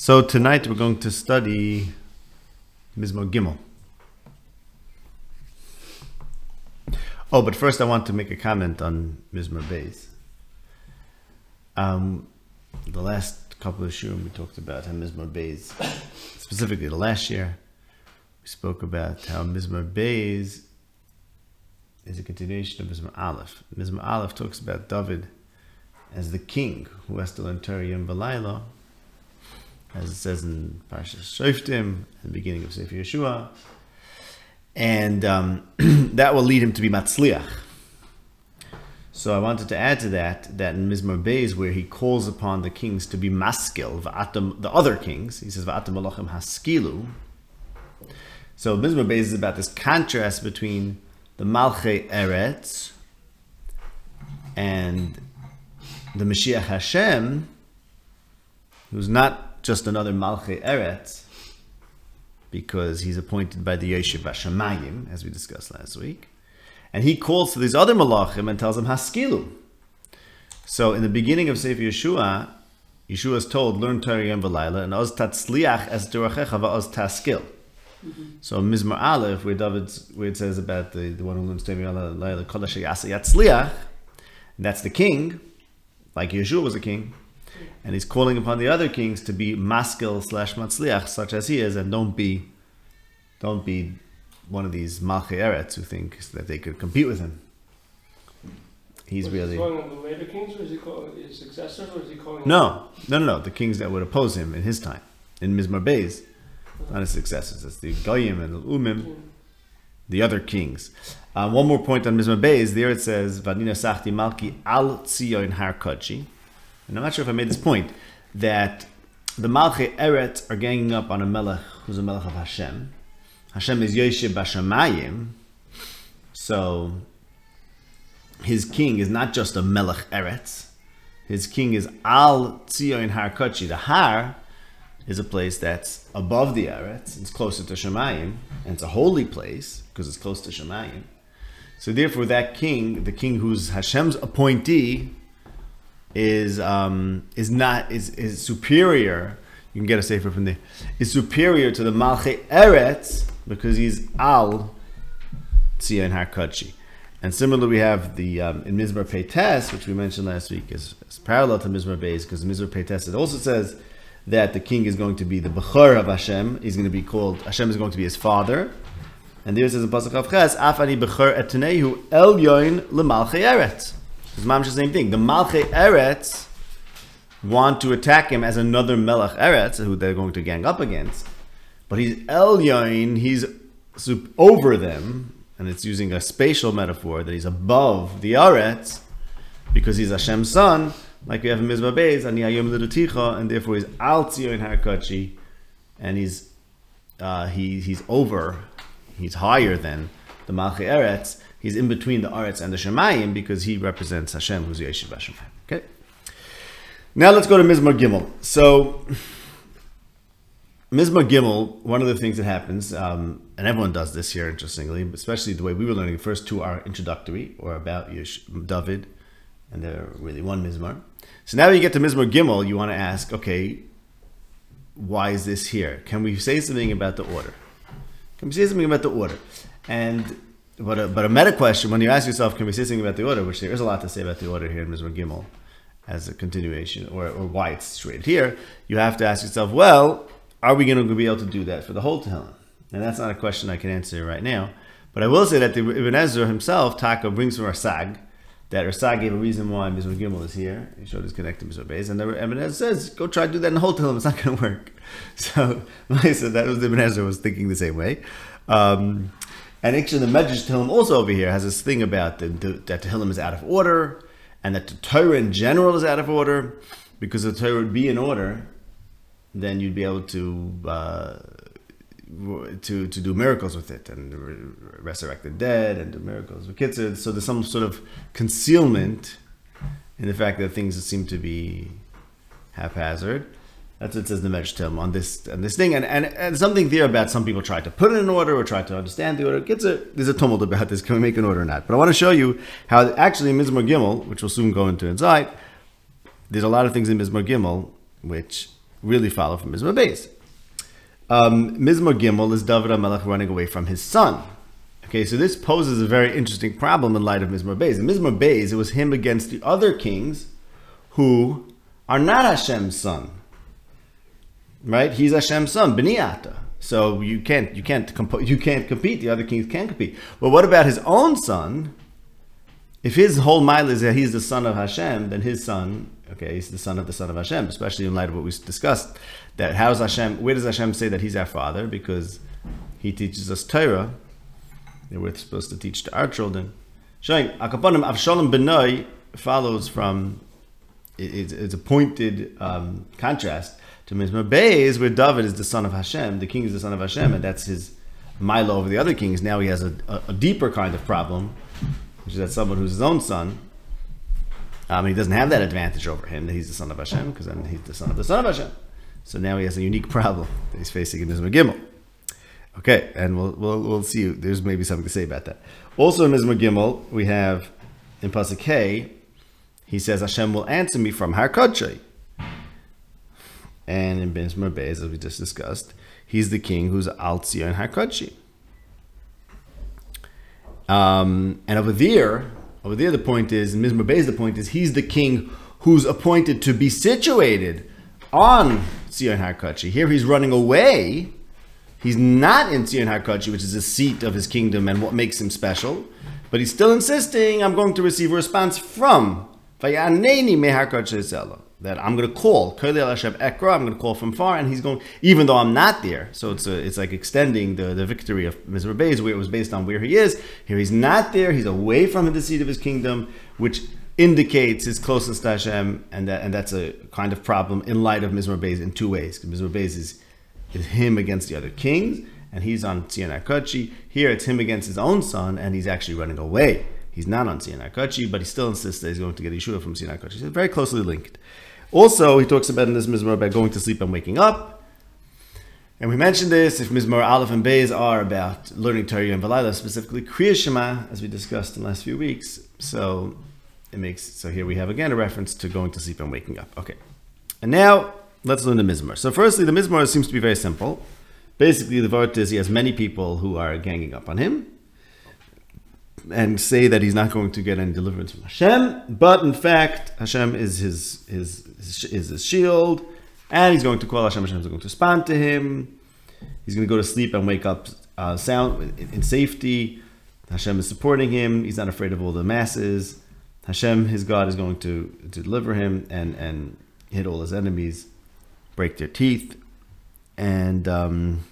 So tonight we're going to study Mizmor Gimel. Oh, but first I want to make a comment on Mizmor Beis. Um, the last couple of shurim we talked about how Mizmor Beis, specifically the last year, we spoke about how Mizmor Beis is a continuation of Mizmor Aleph. Mizmor Aleph talks about David as the king who has to learn Torah Yom as it says in Parashas Shoftim, the beginning of Sefer Yeshua, and um, that will lead him to be Matzliach. So I wanted to add to that that in Mizmor Beis, where he calls upon the kings to be maskil, the other kings, he says v'atam malachim haskilu. So Mizmor Beis is about this contrast between the Malchei Eretz and the Mashiach Hashem, who's not just another Malchei Eretz, because he's appointed by the Yeshiv Hashemayim, as we discussed last week. And he calls to these other malachim and tells them haskilu. So in the beginning of Sefer Yeshua, Yeshua is told, learn Torah Yom V'Layla, and oz tatzliach as durachecha va'oz taskil. Mm-hmm. So Mizmor Aleph, where David's, where it says about the, the one who learns Torah Yom V'Layla, yasa yatzliach, that's the king, like Yeshua was a king, and he's calling upon the other kings to be maskil slash matzliach, such as he is, and don't be, don't be one of these malchei eretz who think that they could compete with him. He's Was really he calling on the later kings, or is he calling his successors, or is he calling? no, no, no, no. The kings that would oppose him in his time, in Mizmar Beis, not his successors. It's the goyim and the umim, the other kings. Um, one more point on Mizmar Beis. There it says, "Vanina sachti malki al tzion har kodshi." And I'm not sure if I made this point that the malchei eretz are ganging up on a melech who's a melech of Hashem. Hashem is Yoshe Bashamayim, so his king is not just a melech eretz. His king is Al Tzion Har Kodshi. The Har is a place that's above the Eretz. It's closer to Shemayim, and it's a holy place because it's close to Shemayim. So therefore, that king, the king who's Hashem's appointee, is um, is not is is superior. You can get a safer from there. Is superior to the Malchei Eretz because he's Al Tzion Har Kodshi. And similarly, we have the um, in Mizmar Peites, which we mentioned last week, is, is parallel to Mizmar Beis, because Mizmar Peites it also says that the king is going to be the Bechor of Hashem. He's going to be called Hashem is going to be his father. And there it says in Pasuk of Ches, Afani Bechor El Yoin LeMalchei Eretz. It's the same thing. The Malchei Eretz want to attack him as another Melech Eretz, who they're going to gang up against. But he's El Yoin, he's over them, and it's using a spatial metaphor that he's above the Aretz because he's Hashem's son, like we have in Mizmah Beis, and Yayim Liduticha, and therefore he's Al Tzion Harkachi, and he's uh, he he's over, he's higher than the Malchi Eretz. He's in between the Aretz and the Shemayim because he represents Hashem, who's Yeshiv Hashem. Okay. Now let's go to Mizmar Gimel. So Mizmar Gimel, one of the things that happens, um, and everyone does this here, interestingly, especially the way we were learning. The first two are introductory or about Yesh- David, and they're really one Mizmar. So now you get to Mizmar Gimel, you want to ask, okay, why is this here? Can we say something about the order? Can we say something about the order? And but a, but a meta question when you ask yourself, can we say something about the order? Which there is a lot to say about the order here in Mizmar Gimel, as a continuation, or, or why it's straight here. You have to ask yourself, well, are we going to be able to do that for the whole Tehillim? And that's not a question I can answer right now. But I will say that the Ibn Ezra himself, Taka, brings from Rasag, that Rasag gave a reason why Mizmar Gimel is here. He showed his connected Mizmar Beis. And the Ibn Ezra says, go try to do that in the whole Tehillim. It's not going to work. So, said that was the Ibn Ezra was thinking the same way. Um, and actually, the Medrash Tehillim also over here has this thing about the, the, that Tehillim is out of order, and that the Torah in general is out of order, because the Torah would be in order, then you'd be able to uh, to to do miracles with it and re- resurrect the dead and do miracles with kids. So there's some sort of concealment in the fact that things seem to be haphazard. That's what it says in the Medrash on this on this thing, and, and and something there about some people try to put it in order or try to understand the order. It gets a there's a tumult about this. Can we make an order or not? But I want to show you how actually in Mizmor Gimel, which we'll soon go into inside, there's a lot of things in Mizmor Gimel which really follow from Mizmor Beis. Um, Mizmor Gimel is David HaMelech running away from his son. Okay, so this poses a very interesting problem in light of Mizmor Beis. In Mizmor Beis, it was him against the other kings who are not Hashem's son. Right? He's Hashem's son, Beniata. So you can't you can't comp- you can't compete. The other kings can't compete. But what about his own son? If his whole mile is that he's the son of Hashem, then his son, okay, he's the son of the son of Hashem. Especially in light of what we discussed, that how is Hashem? Where does Hashem say that he's our father? Because he teaches us Torah. And we're supposed to teach to our children. Showing Akaponim Avshalom Benoi follows from it's, it's a pointed um, contrast to Mizmor Beis, where David is the son of Hashem, the king is the son of Hashem, and that's his Milo over the other kings. Now he has a, a, a deeper kind of problem, which is that someone who's his own son, um, he doesn't have that advantage over him that he's the son of Hashem, because then he's the son of the son of Hashem. So now he has a unique problem that he's facing in Mizmor Gimel. Okay, and we'll, we'll, we'll see. There's maybe something to say about that. Also in Mizmor Gimel, we have in Pasuk K, he says, Hashem will answer me from Har Kodshei. And in Mizmor Beis, as we just discussed, he's the king who's Al Tzion Har Um, and over there, over there, the point is, in Mizmor the point is, he's the king who's appointed to be situated on Tzion Har Here he's running away. He's not in Tzion Har which is the seat of his kingdom and what makes him special. But he's still insisting, I'm going to receive a response from that I'm going to call Ekra. I'm going to call from far, and he's going, even though I'm not there. So it's a, it's like extending the, the victory of Mizmor Beis, where it was based on where he is. Here he's not there. He's away from the seat of his kingdom, which indicates his closeness to Hashem, and that and that's a kind of problem in light of Mizmor Beis in two ways. Beis is is him against the other kings, and he's on Kochi. Here it's him against his own son, and he's actually running away. He's not on Tzion Kochi, but he still insists that he's going to get Yeshua from Tzion Kochi. So very closely linked. Also, he talks about in this Mizmor about going to sleep and waking up. And we mentioned this, if Mizmor Aleph and Beis are about learning Torah and Valila, specifically Kriya Shema, as we discussed in the last few weeks. So it makes so here we have again a reference to going to sleep and waking up. Okay. And now let's learn the Mizmor. So firstly, the Mizmor seems to be very simple. Basically, the word is he has many people who are ganging up on him and say that he's not going to get any deliverance from Hashem, but in fact, Hashem is his his, his is his shield, and he's going to call Hashem. Hashem is going to respond to him. He's going to go to sleep and wake up uh, sound in, in safety. Hashem is supporting him. He's not afraid of all the masses. Hashem, his God, is going to, to deliver him and, and hit all his enemies, break their teeth, and um,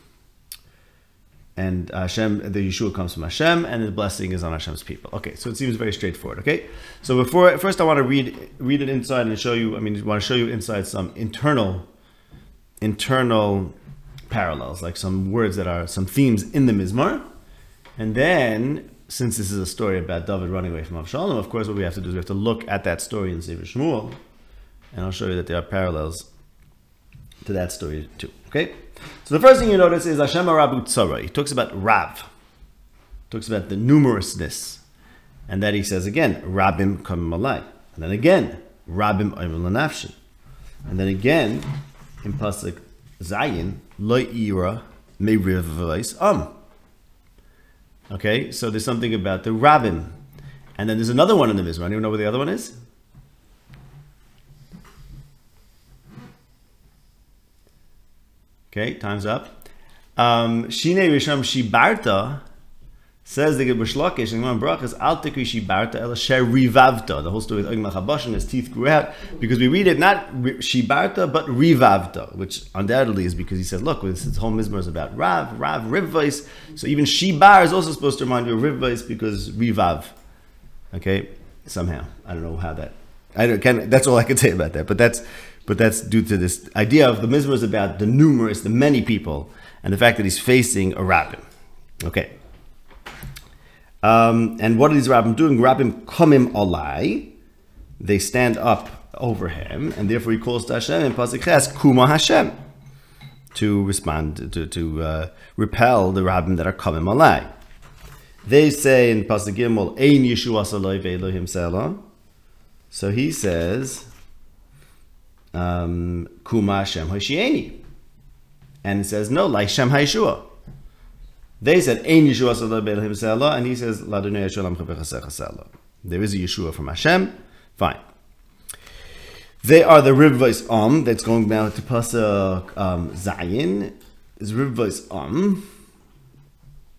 and Hashem, the Yeshua comes from Hashem, and the blessing is on Hashem's people. Okay, so it seems very straightforward. Okay, so before first, I want to read read it inside and show you. I mean, I want to show you inside some internal internal parallels, like some words that are some themes in the Mizmar, and then since this is a story about David running away from Avshalom, of course, what we have to do is we have to look at that story in Sefer Shmuel, and I'll show you that there are parallels to that story too. Okay. So the first thing you notice is Hashem Rabu Tzara. He talks about Rav. He talks about the numerousness. And that he says again, Rabim Kam Malai. And then again, Rabim Oimel Lanafshin. And then again, in Pasuk Zayin, Lo Ira Me Rivais Um. Okay, so there's something about the Rabim. And then there's another one in the Mizmor. Anyone know where the other one is? Okay, time's up. Um, Shine Risham Shibarta says the Reish Lakish and Gemara Brachas Al Tikri Shibarta El Sher Rivavta. The whole story with Ogmach Habashin, his teeth grew out because we read it not Shibarta but Rivavta, which undoubtedly is because he said, look, this whole mizmor is about Rav, Rav, Rivvais. So even Shibar is also supposed to remind you of Rivvais because Rivav. Okay, somehow I don't know how that. I don't, can, that's all I can say about that. But that's but that's due to this idea of the mizmor is about the numerous, the many people, and the fact that he's facing a rabbin. Okay. Um, and what are these rabbim doing? Rabbim komim alai. They stand up over him, and therefore he calls to Hashem in Pasuk Kuma Hashem, to respond, to, to uh, repel the rabbim that are komim alai. They say in Pasuk Gimel, Ein Yeshua Saloi Ve'Elohim Selah. So he says, Kuma Hashem Hoshieni. And it says, no, like Shem Haishua. They said, Ein Yeshua Sallah Be'elohim Sallah, and he says, Ladunei Yeshua Lam. There is a Yeshua from Hashem. Fine. They are the Rivvais Om, that's going down to Pasuk um, Zayin. Is Rivvais Om.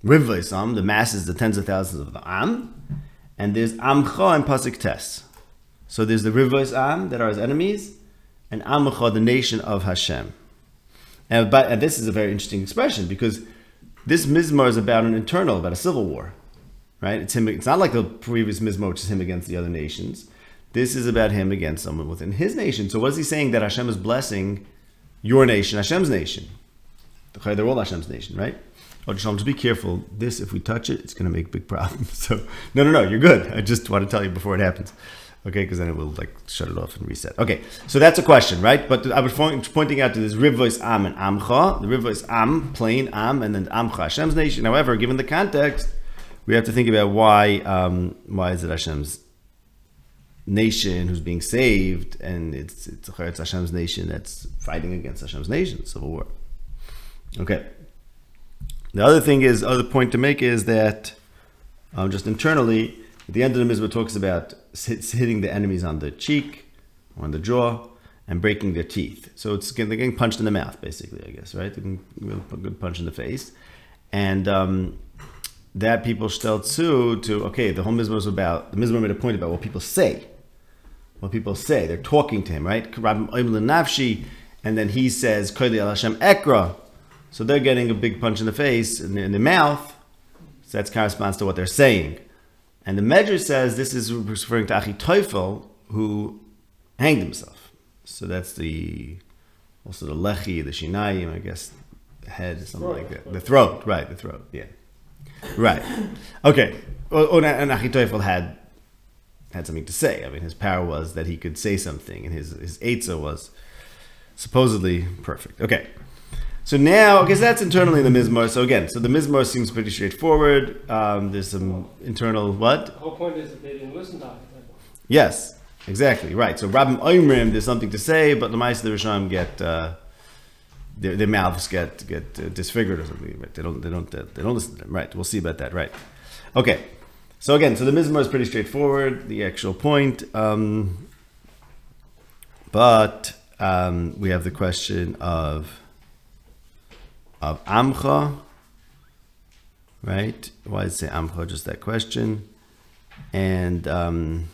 Rivvais Om, the masses, the tens of thousands of the Am. And there's Amcha and Pasuk Tes. So there's the Rivvais Am that are his enemies, and Amcha, the nation of Hashem. And, but, and this is a very interesting expression because this Mizmar is about an internal, about a civil war, right? It's him. It's not like the previous Mizmar, which is him against the other nations. This is about him against someone within his nation. So what is he saying that Hashem is blessing your nation, Hashem's nation? They're all Hashem's nation, right? Oh, just be careful. This, if we touch it, it's going to make big problems. So, no, no, no, you're good. I just want to tell you before it happens. Okay, because then it will like shut it off and reset. Okay, so that's a question, right? But I was pointing out to this Rivvois Am and Amcha. The Rivvois Am, plain Am, and then Amcha, Hashem's nation. However, given the context, we have to think about why um, why is it Hashem's nation who's being saved, and it's it's, it's Hashem's nation that's fighting against Hashem's nation, civil war. Okay. The other thing is, other point to make is that um, just internally, at the end of the Mizmor talks about hitting the enemies on the cheek, or on the jaw, and breaking their teeth. So it's they're getting punched in the mouth, basically, I guess, right? A good punch in the face. And um, that people still too to, okay, the whole Mizmor was about, the Mizmor made a point about what people say. What people say. They're talking to him, right? And then he says, Koili al Hashem Ekra. So they're getting a big punch in the face, in the, in the mouth. So that corresponds to what they're saying. And the Medrash says this is referring to Achitophel, who hanged himself. So that's the also the lechi, the shinayim, I guess, head, something like that. The throat, right? The throat, yeah, right. Okay. Oh, and Achitophel had had something to say. I mean, his power was that he could say something, and his his etza was supposedly perfect. Okay. So now, because that's internally in the Mizmor. So again, so the Mizmor seems pretty straightforward. Um, there's some internal what? The whole point is that they didn't listen to him. Yes, exactly right. So Rabbim Oimrim, there's something to say, but the of the Rishon get uh, their, their mouths get get uh, disfigured or something. Right? They don't they don't they don't listen to them. Right. We'll see about that. Right. Okay. So again, so the Mizmor is pretty straightforward. The actual point, um, but um, we have the question of of Amcha, right? Why it say Amcha? Just that question. And um,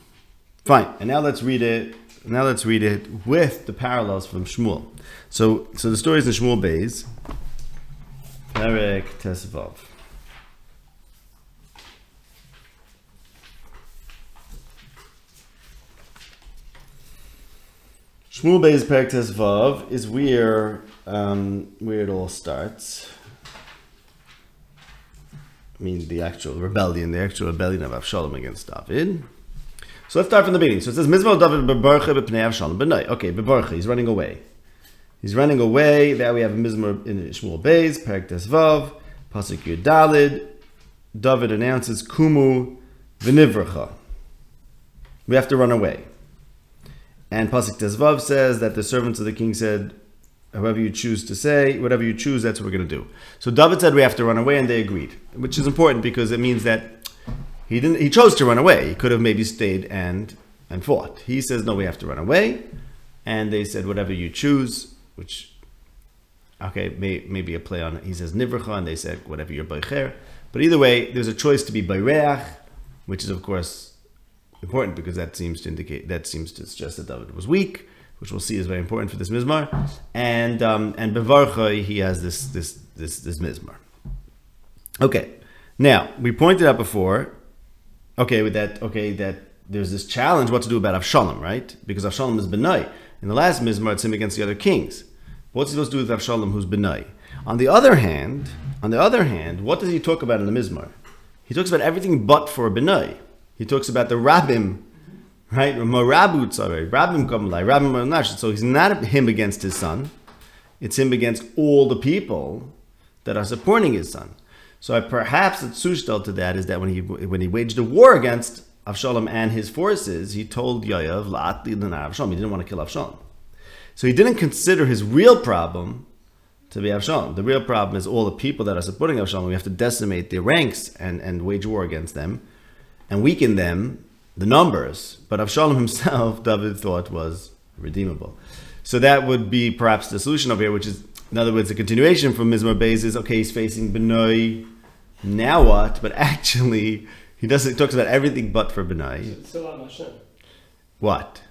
fine. And now let's read it. Now let's read it with the parallels from Shmuel. So, so the story is in Shmuel Beis, Perek Tesvav. Shmuel Beis Perek Tesvav is where um, where it all starts. I mean, the actual rebellion, the actual rebellion of Avshalom against David. So let's start from the beginning. So it says, Mizmah David bebarcha b'pnei Avshalom b'nai. Okay, bebarcha, he's running away. He's running away. There we have a Mizmah in Shmuel Beis, Perek Tesvav, Pasuk Yudalid. David announces, Kumu v'nivracha. We have to run away. And Pasuk Tesvav says that the servants of the king said, however you choose to say, whatever you choose, that's what we're going to do. So David said we have to run away, and they agreed, which is important because it means that he didn't. He chose to run away. He could have maybe stayed and and fought. He says no, we have to run away, and they said whatever you choose, which okay, may, maybe a play on. He says nivracha, and they said whatever you're boicher. But either way, there's a choice to be bayreach, which is of course important because that seems to indicate that seems to suggest that David was weak which we'll see is very important for this mizmar. And um, and bevarcha he has this this this this mizmar. Okay, now we pointed out before. Okay, with that. Okay, that there's this challenge what to do about Avshalom, right? Because Avshalom is benai. In the last mizmar, it's him against the other kings. What's he supposed to do with Avshalom, who's benai? On the other hand, on the other hand, what does he talk about in the mizmar? He talks about everything but for benai. He talks about the rabbim right? Morabu tzarei, Rabbim kamalai, Rabbim nash. So he's not him against his son; it's him against all the people that are supporting his son. So perhaps the tzushtel to that is that when he when he waged a war against Avshalom and his forces, he told Yoav, "La'at Avshalom." He didn't want to kill Avshalom. So he didn't consider his real problem to be Avshalom. The real problem is all the people that are supporting Avshalom. We have to decimate their ranks and, and wage war against them and weaken them, the numbers. But Avshalom himself, David thought was redeemable. So that would be perhaps the solution over here, which is, in other words, a continuation from Mizmor Beis is okay, he's facing Benoi. Now what? But actually, he does he talks about everything but for Benoi. It's still on Hashem. What?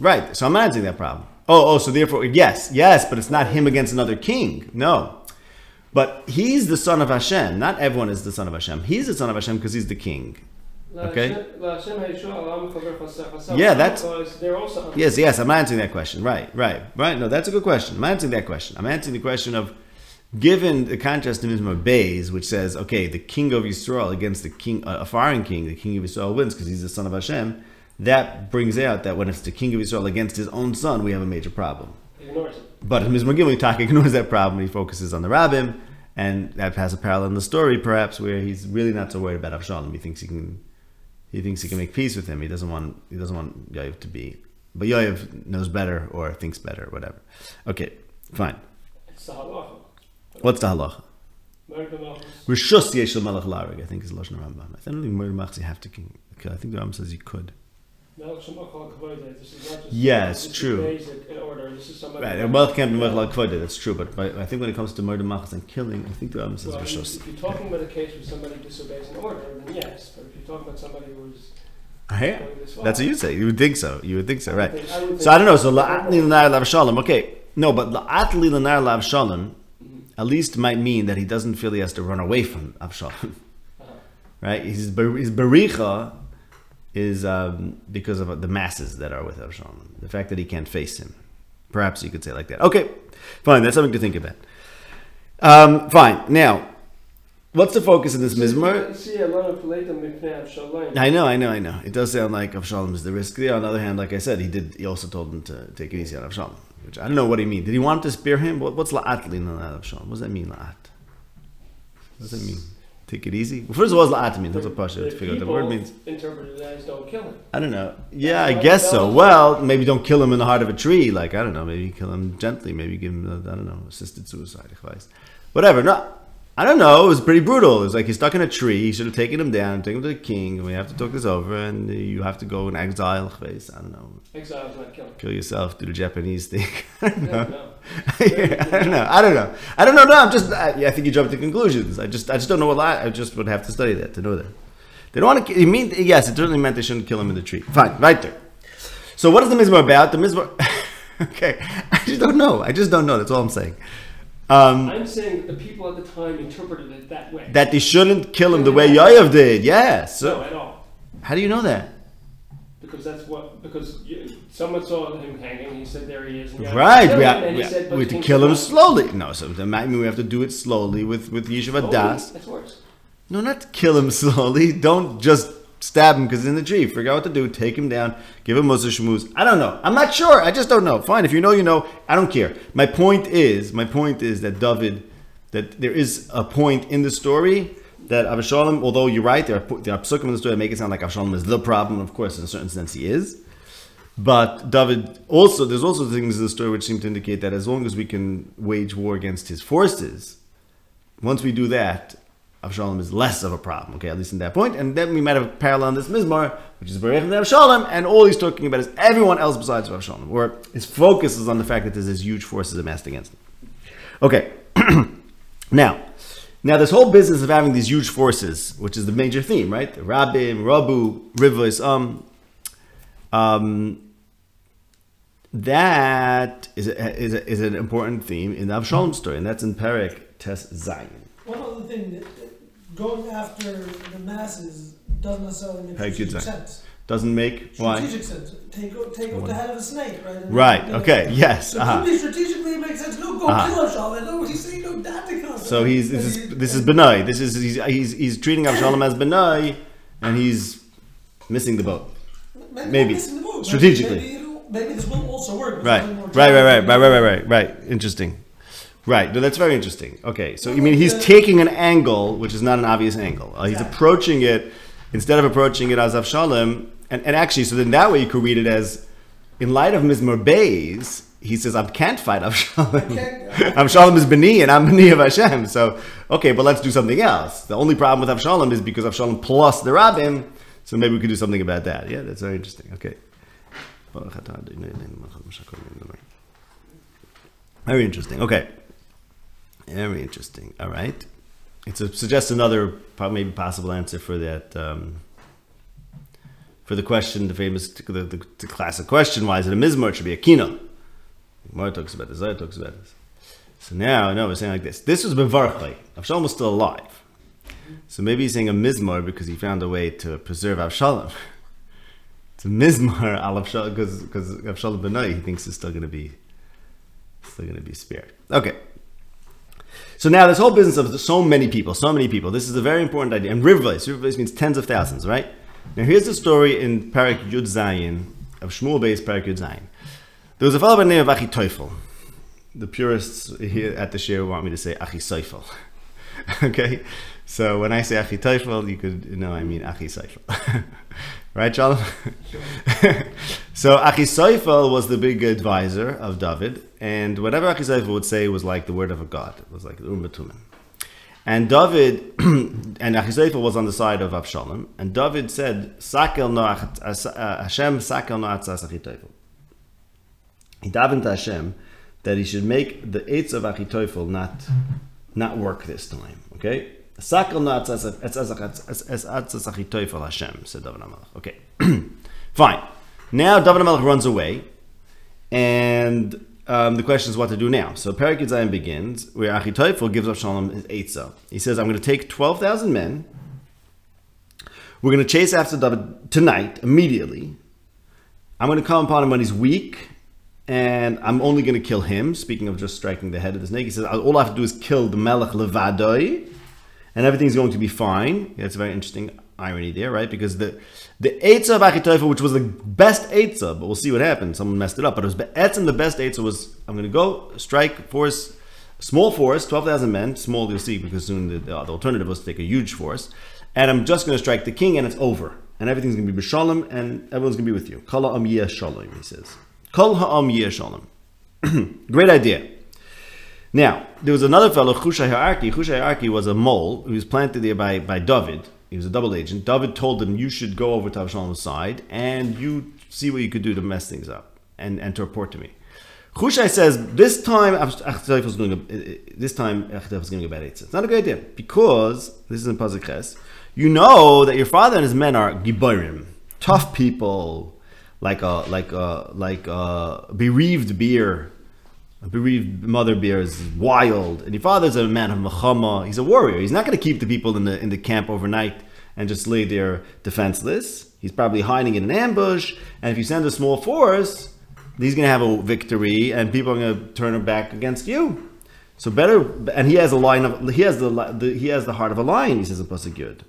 Right. So I'm not answering that problem. Oh, oh, so therefore, yes, yes, but it's not him against another king. No. But he's the son of Hashem. Not everyone is the son of Hashem. He's the son of Hashem because he's the king. Okay. Yeah, that's- Because they're also. Yes, yes, I'm answering that question. Right, right, right. No, that's a good question. I'm answering that question. I'm answering the question of, given the contrast to Mizmor Beis, which says, okay, the king of Israel against the king, uh, a foreign king, the king of Israel wins because he's the son of Hashem. That brings out that when it's the king of Israel against his own son, we have a major problem. Ignores it. But Mizmor Gimel Tak ignores that problem. He focuses on the rabbim, and that has a parallel in the story, perhaps, where he's really not so worried about Avshalom. He thinks he can, he thinks he can make peace with him. He doesn't want, he doesn't want Yoav to be, but Yoav knows better or thinks better, whatever. Okay, fine. It's the halacha. What's the halacha? Rishus yesh melech larig. I think is lashon Rambam. I don't think murder you have to okay, I think the Rambam says you could. Yeah, it's true. Basic in order. This is somebody. Right, and wealth can't be lag kvod, That's true, but, I think when it comes to murder machs and killing, I think the Rambam says Well, I if you're talking about a case where somebody disobeys an order, then yes. But if you're talking about somebody who's Yeah, going that's what you say. You would think so. You would think so, I right? think- I would So I don't know. So think- la'atli l'nar lav shalom. Okay, no, but la'atli l'nar lav shalom at least might mean that he doesn't feel he has to run away from Avshalom, Uh-huh. right? His ber- his bericha is um, because of the masses that are with Avshalom. The fact that he can't face him. Perhaps you could say it like that. Okay, fine. That's something to think about. Um, fine. Now, what's the focus in this mizmor? See, a lot of later mipnei Avshalom. I know, I know, I know. It does sound like Avshalom is the risk there. On the other hand, like I said, he did. He also told him to take it easy on Avshalom, which I don't know what he mean. Did he want to spare him? What, what's la'at lin Avshalom? What does that mean, la'at? What does that mean? Take it easy. Well, first of all, what's la'at mean? That's what Pasha to figure out the word means. Interpreted as don't kill him. I don't know. Yeah, I guess so. Well, maybe don't kill him in the heart of a tree. Like I don't know. Maybe kill him gently. Maybe give him, I I don't know, assisted suicide. advice. Whatever. No, I don't know. It was pretty brutal. It was like he's stuck in a tree. He should have taken him down, taken him to the king, and we have to talk this over. And you have to go in exile. advice. I don't know. Exile is not killing. Kill yourself. Do the Japanese thing. I don't No, know. no. I don't know. I don't know. I don't know. No, I'm just. I, I think you jump to conclusions. I just. I just don't know a lot. I just would have to study that to know that. They don't want to. You mean yes? It certainly meant they shouldn't kill him in the tree. Fine, right there. So what is the mizmor about? The mizmor. okay, I just don't know. I just don't know. That's all I'm saying. Um, I'm saying that the people at the time interpreted it that way. that they shouldn't kill him the way Yoav did. Yes. no, at all. how do you know that? Because that's what. Because someone saw him hanging. He said, "There he is." Right, we have, we said, we have to kill him not." slowly. No, so that might mean we have to do it slowly with with Yeshiva Das. That's worse. No, not kill him slowly. Don't just stab him because he's in the tree. Figure out what to do. Take him down. Give him Mussar Shmuz. I don't know. I'm not sure. I just don't know. Fine. If you know, you know. I don't care. My point is, my point is that David, that there is a point in the story that Avshalom, although you're right, there are, there are psukim in the story that make it sound like Avshalom is the problem. Of course, in a certain sense, he is. But David also, there's also things in the story which seem to indicate that as long as we can wage war against his forces, once we do that, Avshalom is less of a problem. Okay, at least in that point. And then we might have a parallel in this Mizmar, which is Berech and Avshalom, and all he's talking about is everyone else besides Avshalom, or his focus is on the fact that there's this huge forces amassed against him. Okay, now, now this whole business of having these huge forces, which is the major theme, right? The Rabbim, Rabu, Rivas, um, um, that is, a, is, a, is an important theme in the Avshalom story, and that's in Perek Tes Zayin. One other thing, that going after the masses doesn't necessarily make Hey, good strategic sense. Doesn't make why? Strategic sense. Take o- take off the head of a snake, right? And- Right. and- Okay. Yes. So Uh-huh. strategically it makes sense. No, go Uh-huh. kill Avshalom. No, he's saying no, that to come. So he's this is this is Benai. This is he's he's, he's treating Avshalom as Benai, and he's missing the boat. maybe, maybe. missing the boat. Strategically. Maybe, it'll- maybe this will also work. with Right. something more Right. Right. Right. Right. Right. Right. Right. Right. Interesting. Right. No, that's very interesting. Okay. So you mean he's taking an angle which is not an obvious angle. Uh, he's approaching it instead of approaching it as Avshalom, and, and actually, so then that way you could read it as in light of Mizmor Beis, he says, I can't fight Avshalom. Avshalom is Beni and I'm Beni of Hashem. So, okay, but let's do something else. The only problem with Avshalom is because Avshalom plus the Rabbim, so maybe we could do something about that. Yeah, that's very interesting. Okay. Very interesting. Okay. Very interesting. All right. It suggests another, maybe possible answer for that. Um, for the question, the famous, the, the, the classic question: Why is it a mizmor? It should be a kino. Gemara talks about this. Zayah talks about this. So now, no, we're saying like this. This was Bevarchlei. Avshalom was still alive. So maybe he's saying a mizmor because he found a way to preserve Avshalom. It's a mizmor al Avshalom because Avshalom Benai he thinks is still going to be still going to be spared. Okay. So now this whole business of so many people, so many people. This is a very important idea. And Rivvais, Rivvais means tens of thousands, right? Now here's the story in Parak Yud Zayin of Shmuel Beis Parak Yud Zayin. There was a fellow by the name of Achi Teufel. The purists here at the share want me to say Achi Seifel. okay? So when I say Achi Teufel, you could know I mean Achi Seifel. right, Shalom? so Achi Seifel was the big advisor of David, and whatever Achi would say was like the word of a god. It was like the Umm Batumen. And David and Achiseifel was on the side of Avshalom, and David said, "Sakel no as- uh, Hashem sakel no atzas Achitophel." He davened to Hashem that he should make the eights of Achitophel not not work this time. Okay, sakel no atzas Achitophel Hashem said David Hamelach. Okay, fine. Now David Hamelach runs away, and um, the question is what to do now. So Perik Yudzayin begins where Achitophel gives up Shalom his eitzah. He says, "I'm going to take twelve thousand men. We're going to chase after David tonight, immediately. I'm going to come upon him when he's weak, and I'm only going to kill him." Speaking of just striking the head of the snake, he says, "All I have to do is kill the Melech Levadoi, and everything's going to be fine." That's a very interesting irony there, right? Because the the Eitzah of Achitophel, which was the best Eitzah, but we'll see what happened. Someone messed it up, but it was Etzim, the best Eitzah was, I'm going to go strike force, small force, 12,000 men, small you'll see, because soon the, the alternative was to take a huge force, and I'm just going to strike the king, and it's over. And everything's going to be b'shalom, and everyone's going to be with you. Kol ha'am yeh shalom, he says. Kol ha'am yeh shalom. Great idea. Now, there was another fellow, Chushai Ha'arki. Chushai Ha'arki was a mole who was planted there by, by David. He was a double agent. David told him, you should go over to Avshalom's side and you see what you could do to mess things up and, and to report to me. Chushai says, this time, Achitophel is doing a, this time Achitophel is going a bad eitzah. It's not a good idea because, this is in Pasuk Ches, you know that your father and his men are giborim, tough people, like a, like a, like a bereaved beer a bereaved mother bear is wild, and your father's a man of machama. He's a warrior. He's not going to keep the people in the in the camp overnight and just lay there defenseless. He's probably hiding in an ambush. And if you send a small force, he's going to have a victory, and people are going to turn their back against you. So better, and he has a line of he has the, the he has the heart of a lion. He says in Pasuk Yud.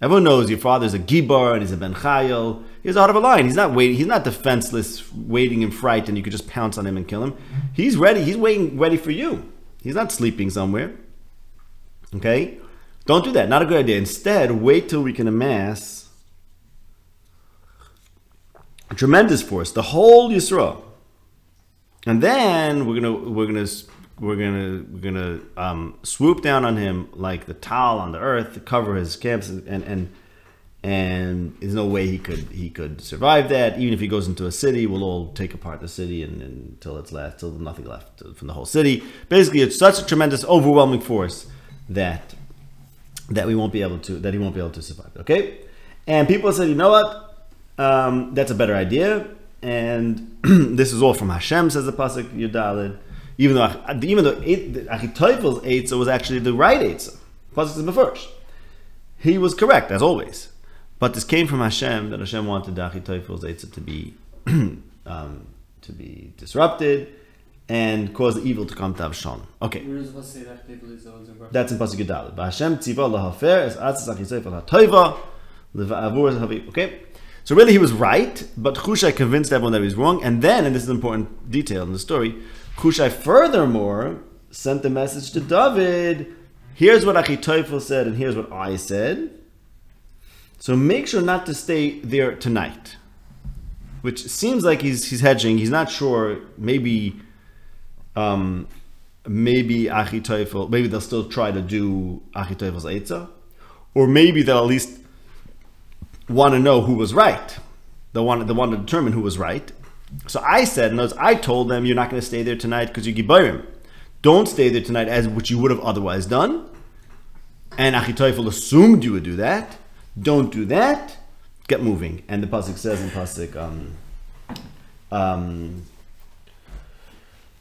Everyone knows your father's a gibar and he's a ben chayil. He's out of a line. He's not waiting. He's not defenseless, waiting in fright, and you could just pounce on him and kill him. He's ready. He's waiting, ready for you. He's not sleeping somewhere. Okay, don't do that. Not a good idea. Instead, wait till we can amass a tremendous force, the whole Yisrael, and then we're gonna we're gonna we're gonna we're gonna um, swoop down on him like the towel on the earth to cover his camps and and and there's no way he could he could survive that. Even if he goes into a city, we'll all take apart the city and, and until it's left, till nothing left from the whole city. Basically, it's such a tremendous, overwhelming force that that we won't be able to that he won't be able to survive. Okay, and people said, you know what? Um, that's a better idea. And this is all from Hashem, says the pasuk Yudalid even though even though Achitophel's eitzah was actually the right eitzah, pasuk is first. He was correct as always, but this came from Hashem that Hashem wanted Achitophel's eitzah to be um, to be disrupted and cause the evil to come to Avshalom. Okay. Where does say that Achitophel is the one That's in pasuk Yudalid. Hashem tziva lahafer es atzas Achitophel hatoiva leva'avur havi. Okay. So really, he was right, but Chushai convinced everyone that he was wrong. And then, and this is an important detail in the story, Hushai furthermore sent the message to David. Here's what Achitophel said, and here's what I said. So make sure not to stay there tonight. which seems like he's he's hedging. He's not sure. Maybe, um, maybe Achitophel. Maybe they'll still try to do Achitophel's Eitzah, or maybe they'll at least want to know who was right. They want they want to determine who was right. So I said, and I told them, you're not going to stay there tonight because you're gibayim. Don't stay there tonight as which you would have otherwise done. And Achitophel assumed you would do that. Don't do that. Get moving. And the pasuk says in pasuk, um, um,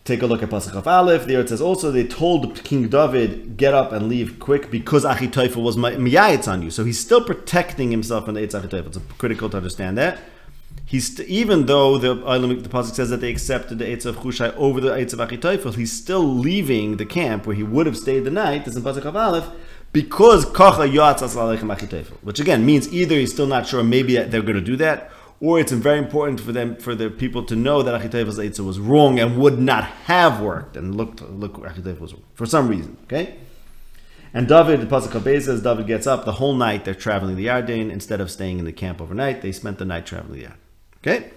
take a look at pasuk of Aleph. There it says also they told King David get up and leave quick because Achitophel was miyayitz on you. So he's still protecting himself from the Eitz Achitophel. It's critical to understand that. He's even though the the pasuk says that they accepted the Eitz of Chushai over the Eitz of Achitophel, he's still leaving the camp where he would have stayed the night. This is in pasuk of Aleph because Kacha Yotzas Aleichem Achitophel, which again means either he's still not sure, maybe they're going to do that, or it's very important for them for the people to know that Achitophel's Eitzah was wrong and would not have worked, and look look Achitophel was wrong, for some reason. Okay. And David, the Pasuk says, David gets up the whole night. They're traveling the Yarden instead of staying in the camp overnight. They spent the night traveling the Yarden. Okay.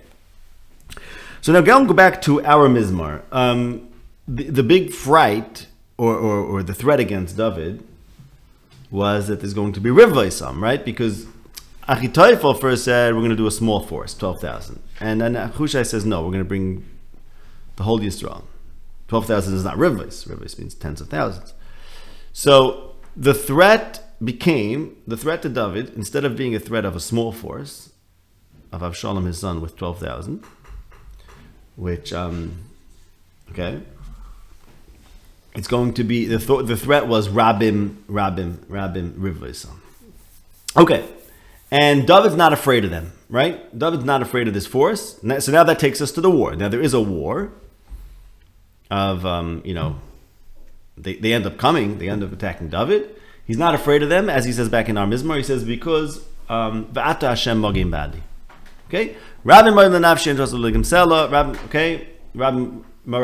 So now go back to our Mizmar. Um, the, the big fright or, or, or the threat against David was that there's going to be Rivvaisam, right? Because Achitophel first said we're going to do a small force, 12,000. And then Hushai says, no, we're going to bring the whole Yisrael. 12,000 is not Rivvais. Rivvais means tens of thousands. So the threat became, the threat to David, instead of being a threat of a small force, of Avshalom, his son, with 12,000, which, um, okay, it's going to be the th- the threat was Rabim Rabim Rabim Rivvaisam. Okay, and David's not afraid of them, right? David's not afraid of this force. So now that takes us to the war. Now there is a war of um, you know they, they end up coming, they end up attacking David. He's not afraid of them, as he says back in our Mizmor. He says because um, Hashem Mogim Badi. Okay, Rabbi Moed Lenavshi and Ligim Sela. Rabbi okay, Rabbi so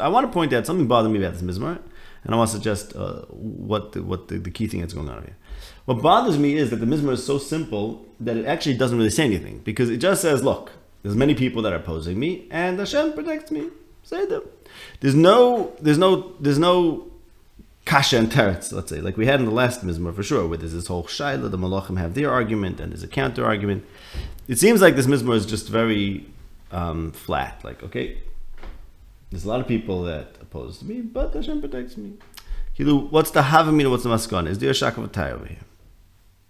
I want to point out something bothered me about this mizmar, and I want to suggest uh, what the, what the, the, key thing that's going on here. What bothers me is that the mizmar is so simple that it actually doesn't really say anything because it just says, "Look, there's many people that are opposing me, and Hashem protects me." Say them. There's no, there's no, there's no kasha and teretz, let's say, like we had in the last mizmar for sure, where there's this whole shaila, the malachim have their argument, and there's a counter argument. It seems like this mizmor is just very um, flat. Like, okay, there's a lot of people that oppose to me, but Hashem protects me. Hilu, what's the havamina? What's the maskon? Is there a shakavatay over here?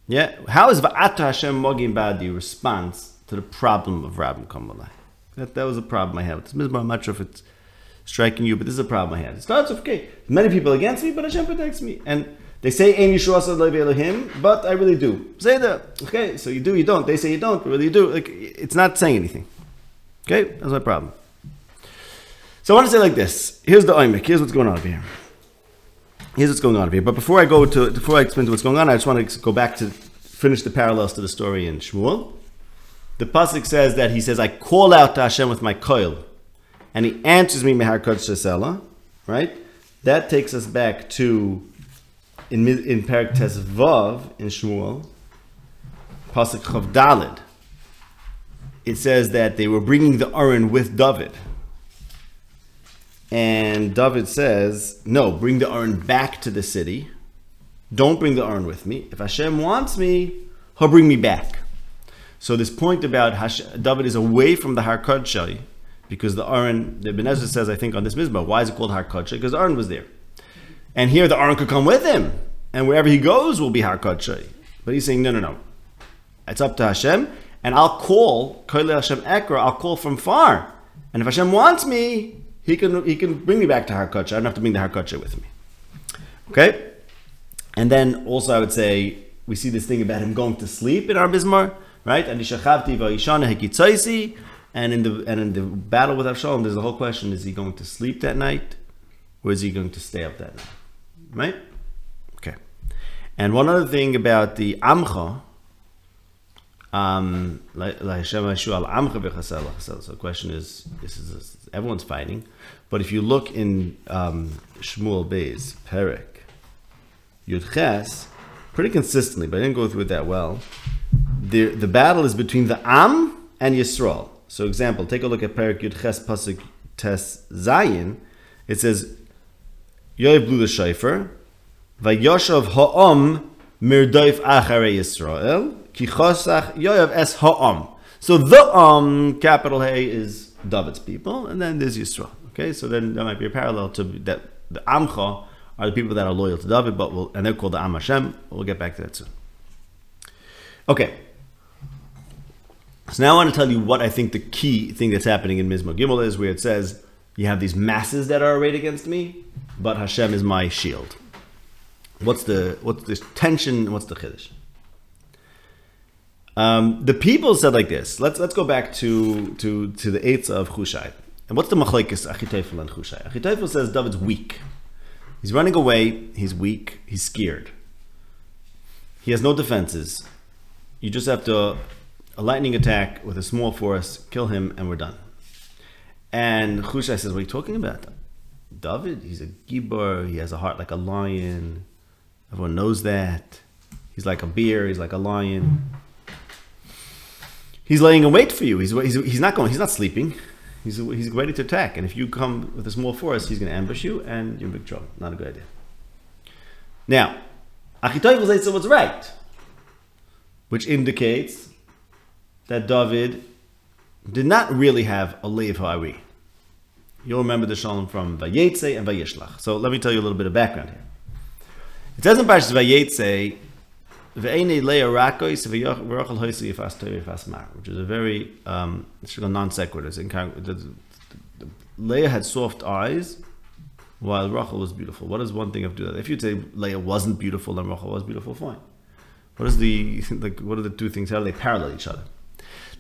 Yeah, how is va'ata Hashem mogim badi response to the problem of Rabbi Kamalai? That that was a problem I had with this mizmor. I'm not sure if it's striking you, but this is a problem I had. It starts with okay, many people against me, but Hashem protects me, and they say Ein Yeshua Elohim, but I really do. Say that. Okay, so you do, you don't. They say you don't, but really you do. Like it's not saying anything. Okay, that's my problem. So I want to say like this. Here's the oimik. Here's what's going on over here. Here's what's going on over here. But before I go to before I explain to what's going on, I just want to go back to finish the parallels to the story in Shmuel. The pasuk says that he says, "I call out to Hashem with my coil, and He answers me mehar shesela." Right. That takes us back to in in Perak Vav in Shmuel, pasuk Chav Dalid, it says that they were bringing the Aron with David, and David says, "No, bring the Aron back to the city. Don't bring the Aron with me. If Hashem wants me, He'll bring me back." So this point about Hash- David is away from the Har Kodesh because the Aron, the Ben says, I think on this Mizbah, why is it called Har Kodesh? Because Aron was there. And here the Aron could come with him. And wherever he goes will be Har Kodesh. But he's saying, no, no, no. It's up to Hashem. And I'll call, Koile Hashem Ekra, I'll call from far. And if Hashem wants me, he can, he can bring me back to Har Kodesh. I don't have to bring the Har Kodesh with me. Okay? And then also I would say, we see this thing about him going to sleep in our Mizmor, right? And and in the and in the battle with Avshalom, there's the whole question: Is he going to sleep that night, or is he going to stay up that night? Right? Okay. And one other thing about the Amcha, um, so the question is, this is everyone's fighting, but if you look in um, Shmuel Beis Perek Yud Ches, pretty consistently, but I didn't go through it that well. the the battle is between the Am and Yisrael. So, example, take a look at Perek Yud Ches Pasuk Tes Zayin. It says, Yoav blew the shofar, Vayoshav Ha'am mirdoif acharei Yisrael, ki chosach Yoav es Ha'am. So the Am, capital A, is David's people, and then there's Yisrael. Okay, so then there might be a parallel to that the Amcha are the people that are loyal to David, but we'll, and they're called the Am Hashem. We'll get back to that soon. Okay. So now I want to tell you what I think the key thing that's happening in Mizmor Gimel is, where it says you have these masses that are arrayed against me, but Hashem is my shield. What's the what's the tension? What's the chiddush? Um, the people said like this. Let's let's go back to to to the eights of Hushai. And what's the machlekes Achitofel and Hushai? Achitofel says David's weak. He's running away. He's weak. He's scared. He has no defenses. You just have to a lightning attack with a small force, kill him, and we're done. And Hushai says, "What are you talking about? David? He's a gibor. He has a heart like a lion. Everyone knows that. He's like a bear. He's like a lion. He's laying in wait for you. He's, he's, he's not going. He's not sleeping. He's, he's ready to attack. And if you come with a small force, he's going to ambush you, and you're in big trouble. Not a good idea. Now, Achitophel says what's right, which indicates that David did not really have a Leiv Ha'ari. You'll remember the Shalom from Vayetze and Vayishlach. So let me tell you a little bit of background here. It says in Parshas Vayetze, which is a very um, non sequitur. Leah had soft eyes, while Rachel was beautiful. What is one thing of do that? If you'd say Leah wasn't beautiful and Rachel was beautiful, fine. What is the like? What are the two things? How do they parallel each other?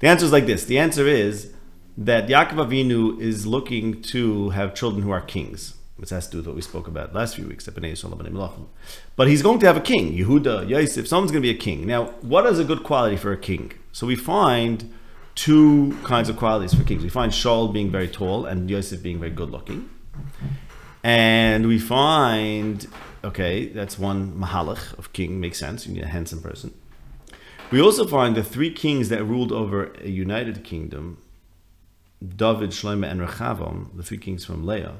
The answer is like this. The answer is that Yaakov Avinu is looking to have children who are kings. Which has to do with what we spoke about last few weeks. But he's going to have a king, Yehuda, Yosef. Someone's going to be a king. Now, what is a good quality for a king? So we find two kinds of qualities for kings. We find Shaul being very tall and Yosef being very good looking. And we find, okay, that's one mahalach of king, makes sense. You need a handsome person. We also find the three kings that ruled over a united kingdom, David, Shlomo, and Rechavam, the three kings from Leah.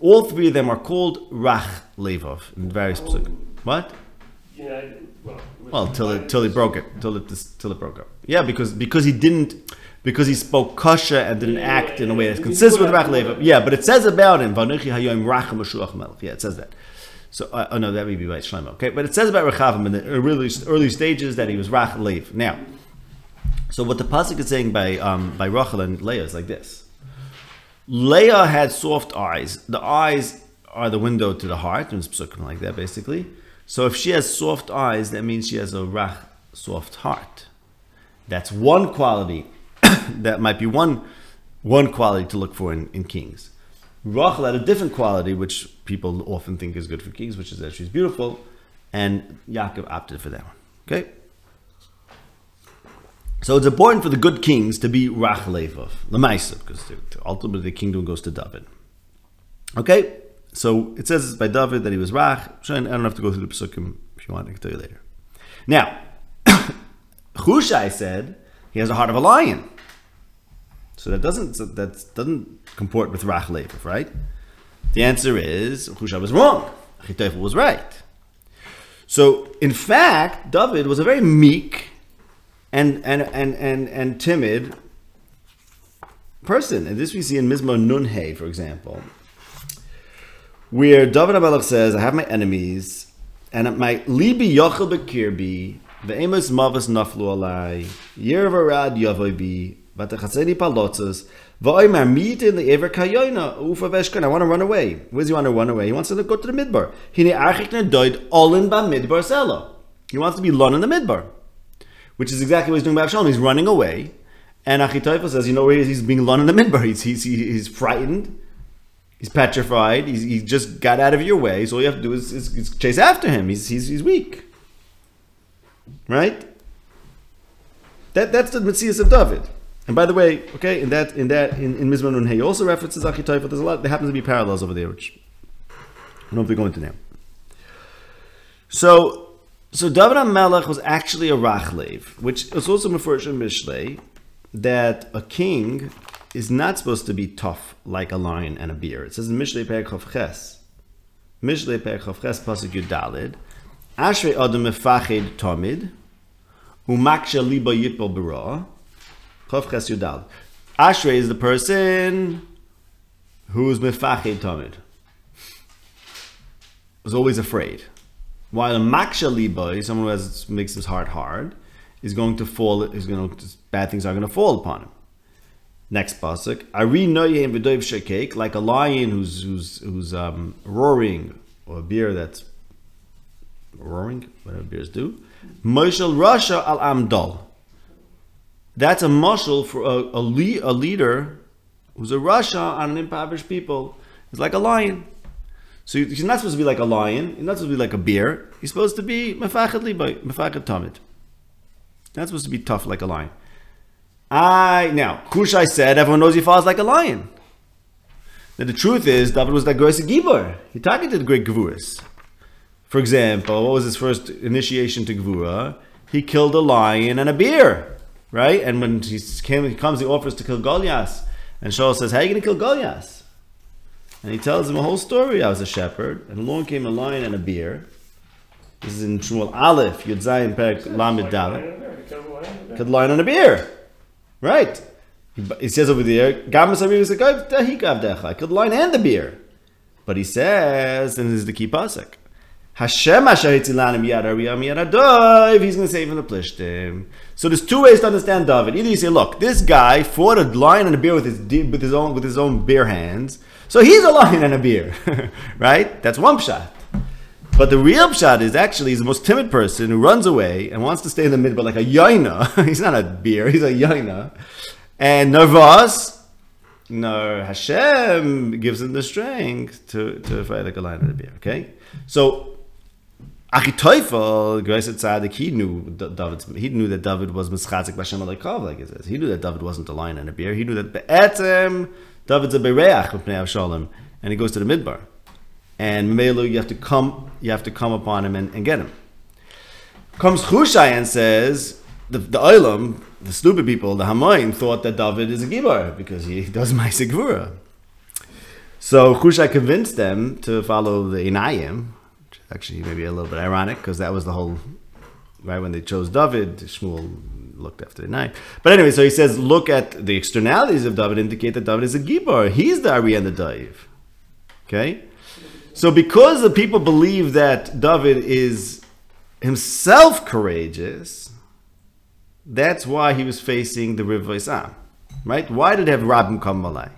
All three of them are called Rach Levov in various psukim. What? Well, Well, till it till it broke it, till it till it broke up. Yeah, because because he didn't because he spoke kosher and didn't Yeah, act in a way that's consistent with Rach Levov. Yeah, but it says about him, Vanuchi Hayoim Rachem Mashuach Melech. Yeah, it says that. So, uh, oh no, that would be by Shlomo. Okay, but it says about Rechavam in the really early stages that he was Rach Lev. Now, so what the pasuk is saying by um, by Rachel and Leah is like this: Leah had soft eyes. The eyes are the window to the heart, and it's like that, basically. So if she has soft eyes, that means she has a rach, soft heart. That's one quality. that might be one one quality to look for in, in kings. Rachel had a different quality, which people often think is good for kings, which is that she's beautiful, and Yaakov opted for that one. Okay. So it's important for the good kings to be Rach Levov, Lemaisa, because ultimately the kingdom goes to David. Okay, so it says by David that he was Rach. I don't have to go through the psukim if you want. I can tell you later. Now, Hushai said he has a heart of a lion. So that doesn't that doesn't comport with Rach Levov, right? The answer is Hushai was wrong. Achitophel was right. So in fact, David was a very meek and and and and, and timid person. And this we see in Mizmor Nunhe, for example, where David HaMelech says, "I have my enemies, and my libi yochel bekirbi, ve'emus mavas naflu alai, varad yavoy bi, v'atachaseni palotzas, v'oimer mitin le'ever kayoina, ufa veshkan, I want to run away. Where does he want to run away? He wants to go to the midbar. He Hine archik doid olin ba midbar selo. He wants to be lon in the midbar which is exactly what he's doing by Absalom. He's running away, and Achitophel says, "You know where he? He's being lun in the midbar. He's he's he's frightened. He's petrified. He's, he just got out of your way. So all you have to do is, is, is chase after him. He's he's he's weak, right? That that's the Matthias of David. And by the way, okay, in that in that in, in Mizmor Nun he also references Achitophel. There's a lot. There happens to be parallels over there, which I don't know if we go into now. So So David HaMelech was actually a Rachlev, which is also Mefurish in Mishlei, that a king is not supposed to be tough like a lion and a bear. It says in Mishlei Perek Chav Ches, Mishlei Perek Chav Ches Pasuk Yud Dalid, Ashrei Adam Mefached Tomid, Umaksha Liba Yitbol Bara, Chav Ches Yud Ashrei is the person who is Mefached Tomid, was always afraid. While a maksha liba, someone who has, makes his heart hard, is going to fall. Is going to bad things are going to fall upon him. Next pasuk, Ari noyim v'doiv shekek, like a lion who's who's who's um, roaring, or a bear that's roaring, whatever bears do. Moshel Rasha al Amdal. That's a muscle for a, a, le- a leader who's a rasha on an impoverished people. It's like a lion. So he's not supposed to be like a lion. He's not supposed to be like a bear. He's supposed to be mefached libay, mefached tamid. Not supposed to be tough like a lion. I now Hushai said everyone knows he falls like a lion. Now the truth is David was that great gibor. He targeted great gvuras. For example, what was his first initiation to gvura? He killed a lion and a bear, right? And when he came, he comes, he offers to kill Goliath, and Shaul says, "How are you going to kill Goliath?" And he tells him a whole story. I was a shepherd, and along came a lion and a bear. This is in Shmuel Aleph, Yud Zayin Perek Lamed Dalet. Killed a lion and a bear, right? He, he says over there, "Gamas Aviv Zekav Tahikav Decha." Killed the lion and the bear, but he says, and this is the key pasuk. Hashem Asher Hitzilanim Yad Ariyam Yad Adov. He's going to save him the Plishtim. So there's two ways to understand David. Either you say, look, this guy fought a lion and a bear with his with his own with his own bare hands, so he's a lion and a bear, right? That's one pshat. But the real pshat is actually he's the most timid person who runs away and wants to stay in the middle, but like a yaina. he's not a bear, he's a yaina. And Nervos, no, Hashem gives him the strength to, to fight like a lion and a bear. Okay? So Achitophel, Greiset Tzadik, he knew D- David's, he knew that David was mischatzik b'Shem Aleikav, like it says. He knew that David wasn't a lion and a bear. He knew that be'etzem David's a bereach b'pnei Avshalom, and he goes to the midbar. And Melo, you have to come, you have to come upon him and, and get him. Comes Hushai and says, the, the Olam, the stupid people, the Hamoim, thought that David is a Gibar because he does Gvura. So Hushai convinced them to follow the Inayim, actually maybe a little bit ironic because that was the whole, right when they chose David, Shmuel looked after the Inayim. But anyway, so he says, look at the externalities of David indicate that David is a Gibar. He's the Ari and the Daiv. Okay? So because the people believe that David is himself courageous, that's why he was facing the river Isam. Right? Why did have Rabbim come Malay?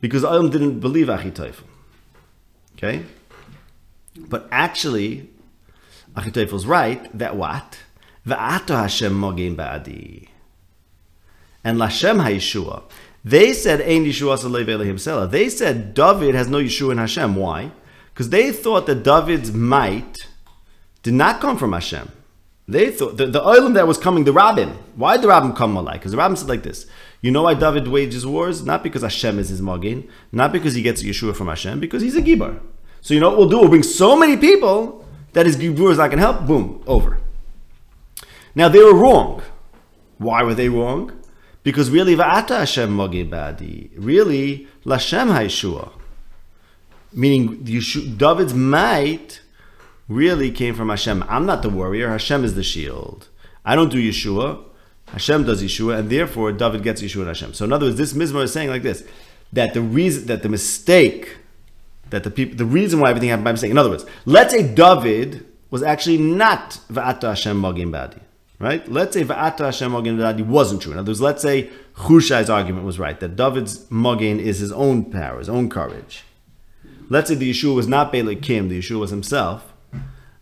Because Adam didn't believe Achitophel. Okay? But actually, Achitophel's right that what? Va'ato Hashem mogin ba'adi. And Lashem ha'yeshua. They said, Ein Yeshua Salei himself. They said David has no Yeshua in Hashem. Why? Because they thought that David's might did not come from Hashem. They thought the, the oilam that was coming, the rabbin. Why did the rabbin come malai? Because the rabbin said like this: You know why David wages wars? Not because Hashem is his magin, not because he gets Yeshua from Hashem, because he's a gibar. So you know what we'll do? We'll bring so many people that his gibur is not going to help. Boom, over. Now they were wrong. Why were they wrong? Because really, va'ata Hashem magin badi. Really, lashem ha'yeshua. Meaning, David's might really came from Hashem. I'm not the warrior. Hashem is the shield. I don't do Yeshua. Hashem does Yeshua, and therefore David gets Yeshua and Hashem. So in other words, this Mizmor is saying like this: that the reason that the mistake that the people the reason why everything happened by mistake. In other words, let's say David was actually not Va'ata Hashem Magin Badi. Right? Let's say Va'ata Hashem Magin Badi wasn't true. In other words, let's say Hushai's argument was right, that David's Magin is his own power, his own courage. Let's say the Yeshua was not Bela Kim, the Yeshua was himself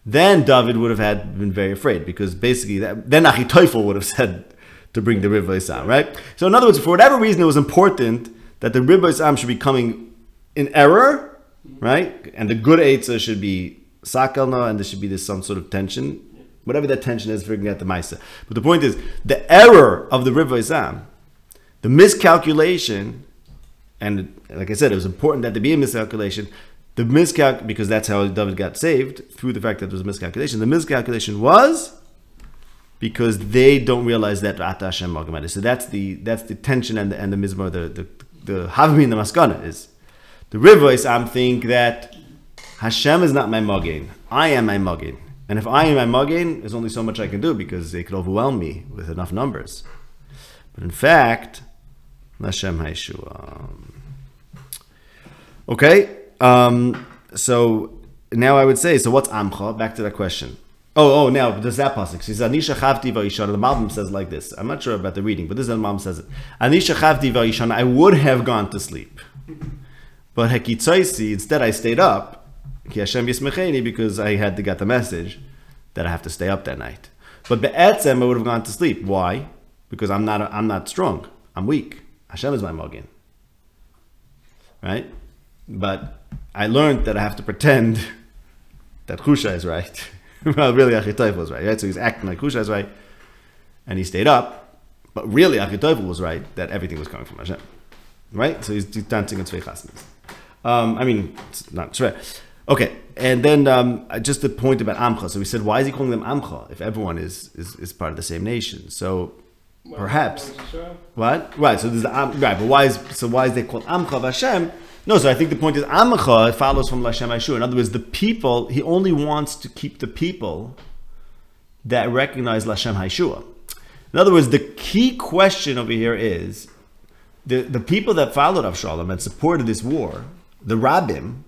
then David would have had been very afraid because basically that, then Achitophel would have said to bring the Ribba Isam, right? So in other words, for whatever reason, it was important that the Ribba Isam should be coming in error, right? And the good Eitzah should be Sakalna and there should be this some sort of tension. Whatever that tension is, figuring out the Maisa. But the point is, the error of the Ribba Isam, the miscalculation, and like I said, it was important that there be a miscalculation, The miscalc because that's how David got saved through the fact that there was a miscalculation. The miscalculation was because they don't realize that Ata Hashem. So that's the that's the tension and the and the mizmor the the the Havmi the Maskana is the Rivos. I'm think that Hashem is not my Magin. I am my Magin. And if I am my Magin, there's only so much I can do because they could overwhelm me with enough numbers. But in fact, Hashem Haishua. Okay, um, so now I would say, so what's Amcha? Back to that question. Oh, oh, now does that pasuk? Says, "Anisha chavti va'ishana." The Malbim says like this. I'm not sure about the reading, but this is how the Malbim says it. "Anisha chavti va'ishana." I would have gone to sleep, but hekitzaisi. Instead, I stayed up. Because I had to get the message that I have to stay up that night. But be'etzem, I would have gone to sleep. Why? Because I'm not. I'm not strong. I'm weak. Hashem is my mogin. Right? But I learned that I have to pretend that Kusha is right. well, really, Achitophel was right, right? So he's acting like Kusha is right, and he stayed up. But really, Achitophel was right that everything was coming from Hashem, right? So he's, he's dancing in Tzvei Chasnas. Um, I mean, it's not Tzvei. Okay, and then um, just the point about Amcha. So we said, why is he calling them Amcha if everyone is is, is part of the same nation? So Well, Perhaps. what? Right. So there's the Am, right, but why is so why is they called Amcha Hashem? No, so I think the point is Amcha follows from Lashem Ashur. In other words, the people he only wants to keep the people that recognize Lashem Haishua. In other words, the key question over here is the, the people that followed Avshalom and supported this war, the Rabbim,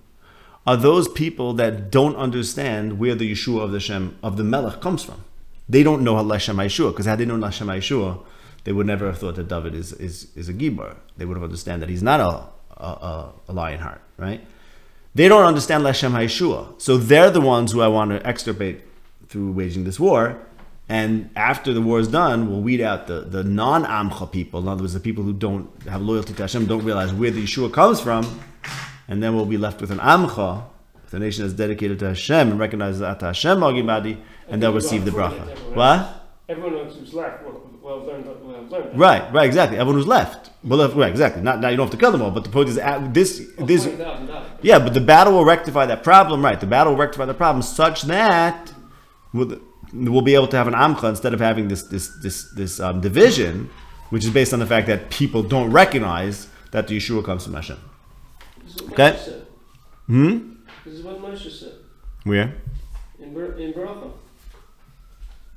are those people that don't understand where the Yeshua of the Shem of the Melech comes from. They don't know Lashem Yeshua because had they known Lashem Yeshua, they would never have thought that David is is, is a Gibor. They would have understand that he's not a a, a, lion heart, right? They don't understand Lashem Yeshua, so they're the ones who I want to extirpate through waging this war. And after the war is done, we'll weed out the, the non Amcha people. In other words, the people who don't have loyalty to Hashem, don't realize where the Yeshua comes from, and then we'll be left with an Amcha, the nation that's dedicated to Hashem and recognizes that Hashem Magimadi, and they'll receive the bracha. What? Everyone else who's left, well, well done, well done. Right, right, exactly. Everyone who's left. Well, left, right, exactly. Not now you don't have to kill them all, but the point is at this Well, this yeah, but the battle will rectify that problem, right? The battle will rectify the problem such that we'll, we'll be able to have an amcha instead of having this this this this um, division, which is based on the fact that people don't recognize that the Yeshua comes from Hashem. Okay. Hmm. This is what Moshe said Where? in, Ber- in Bracha.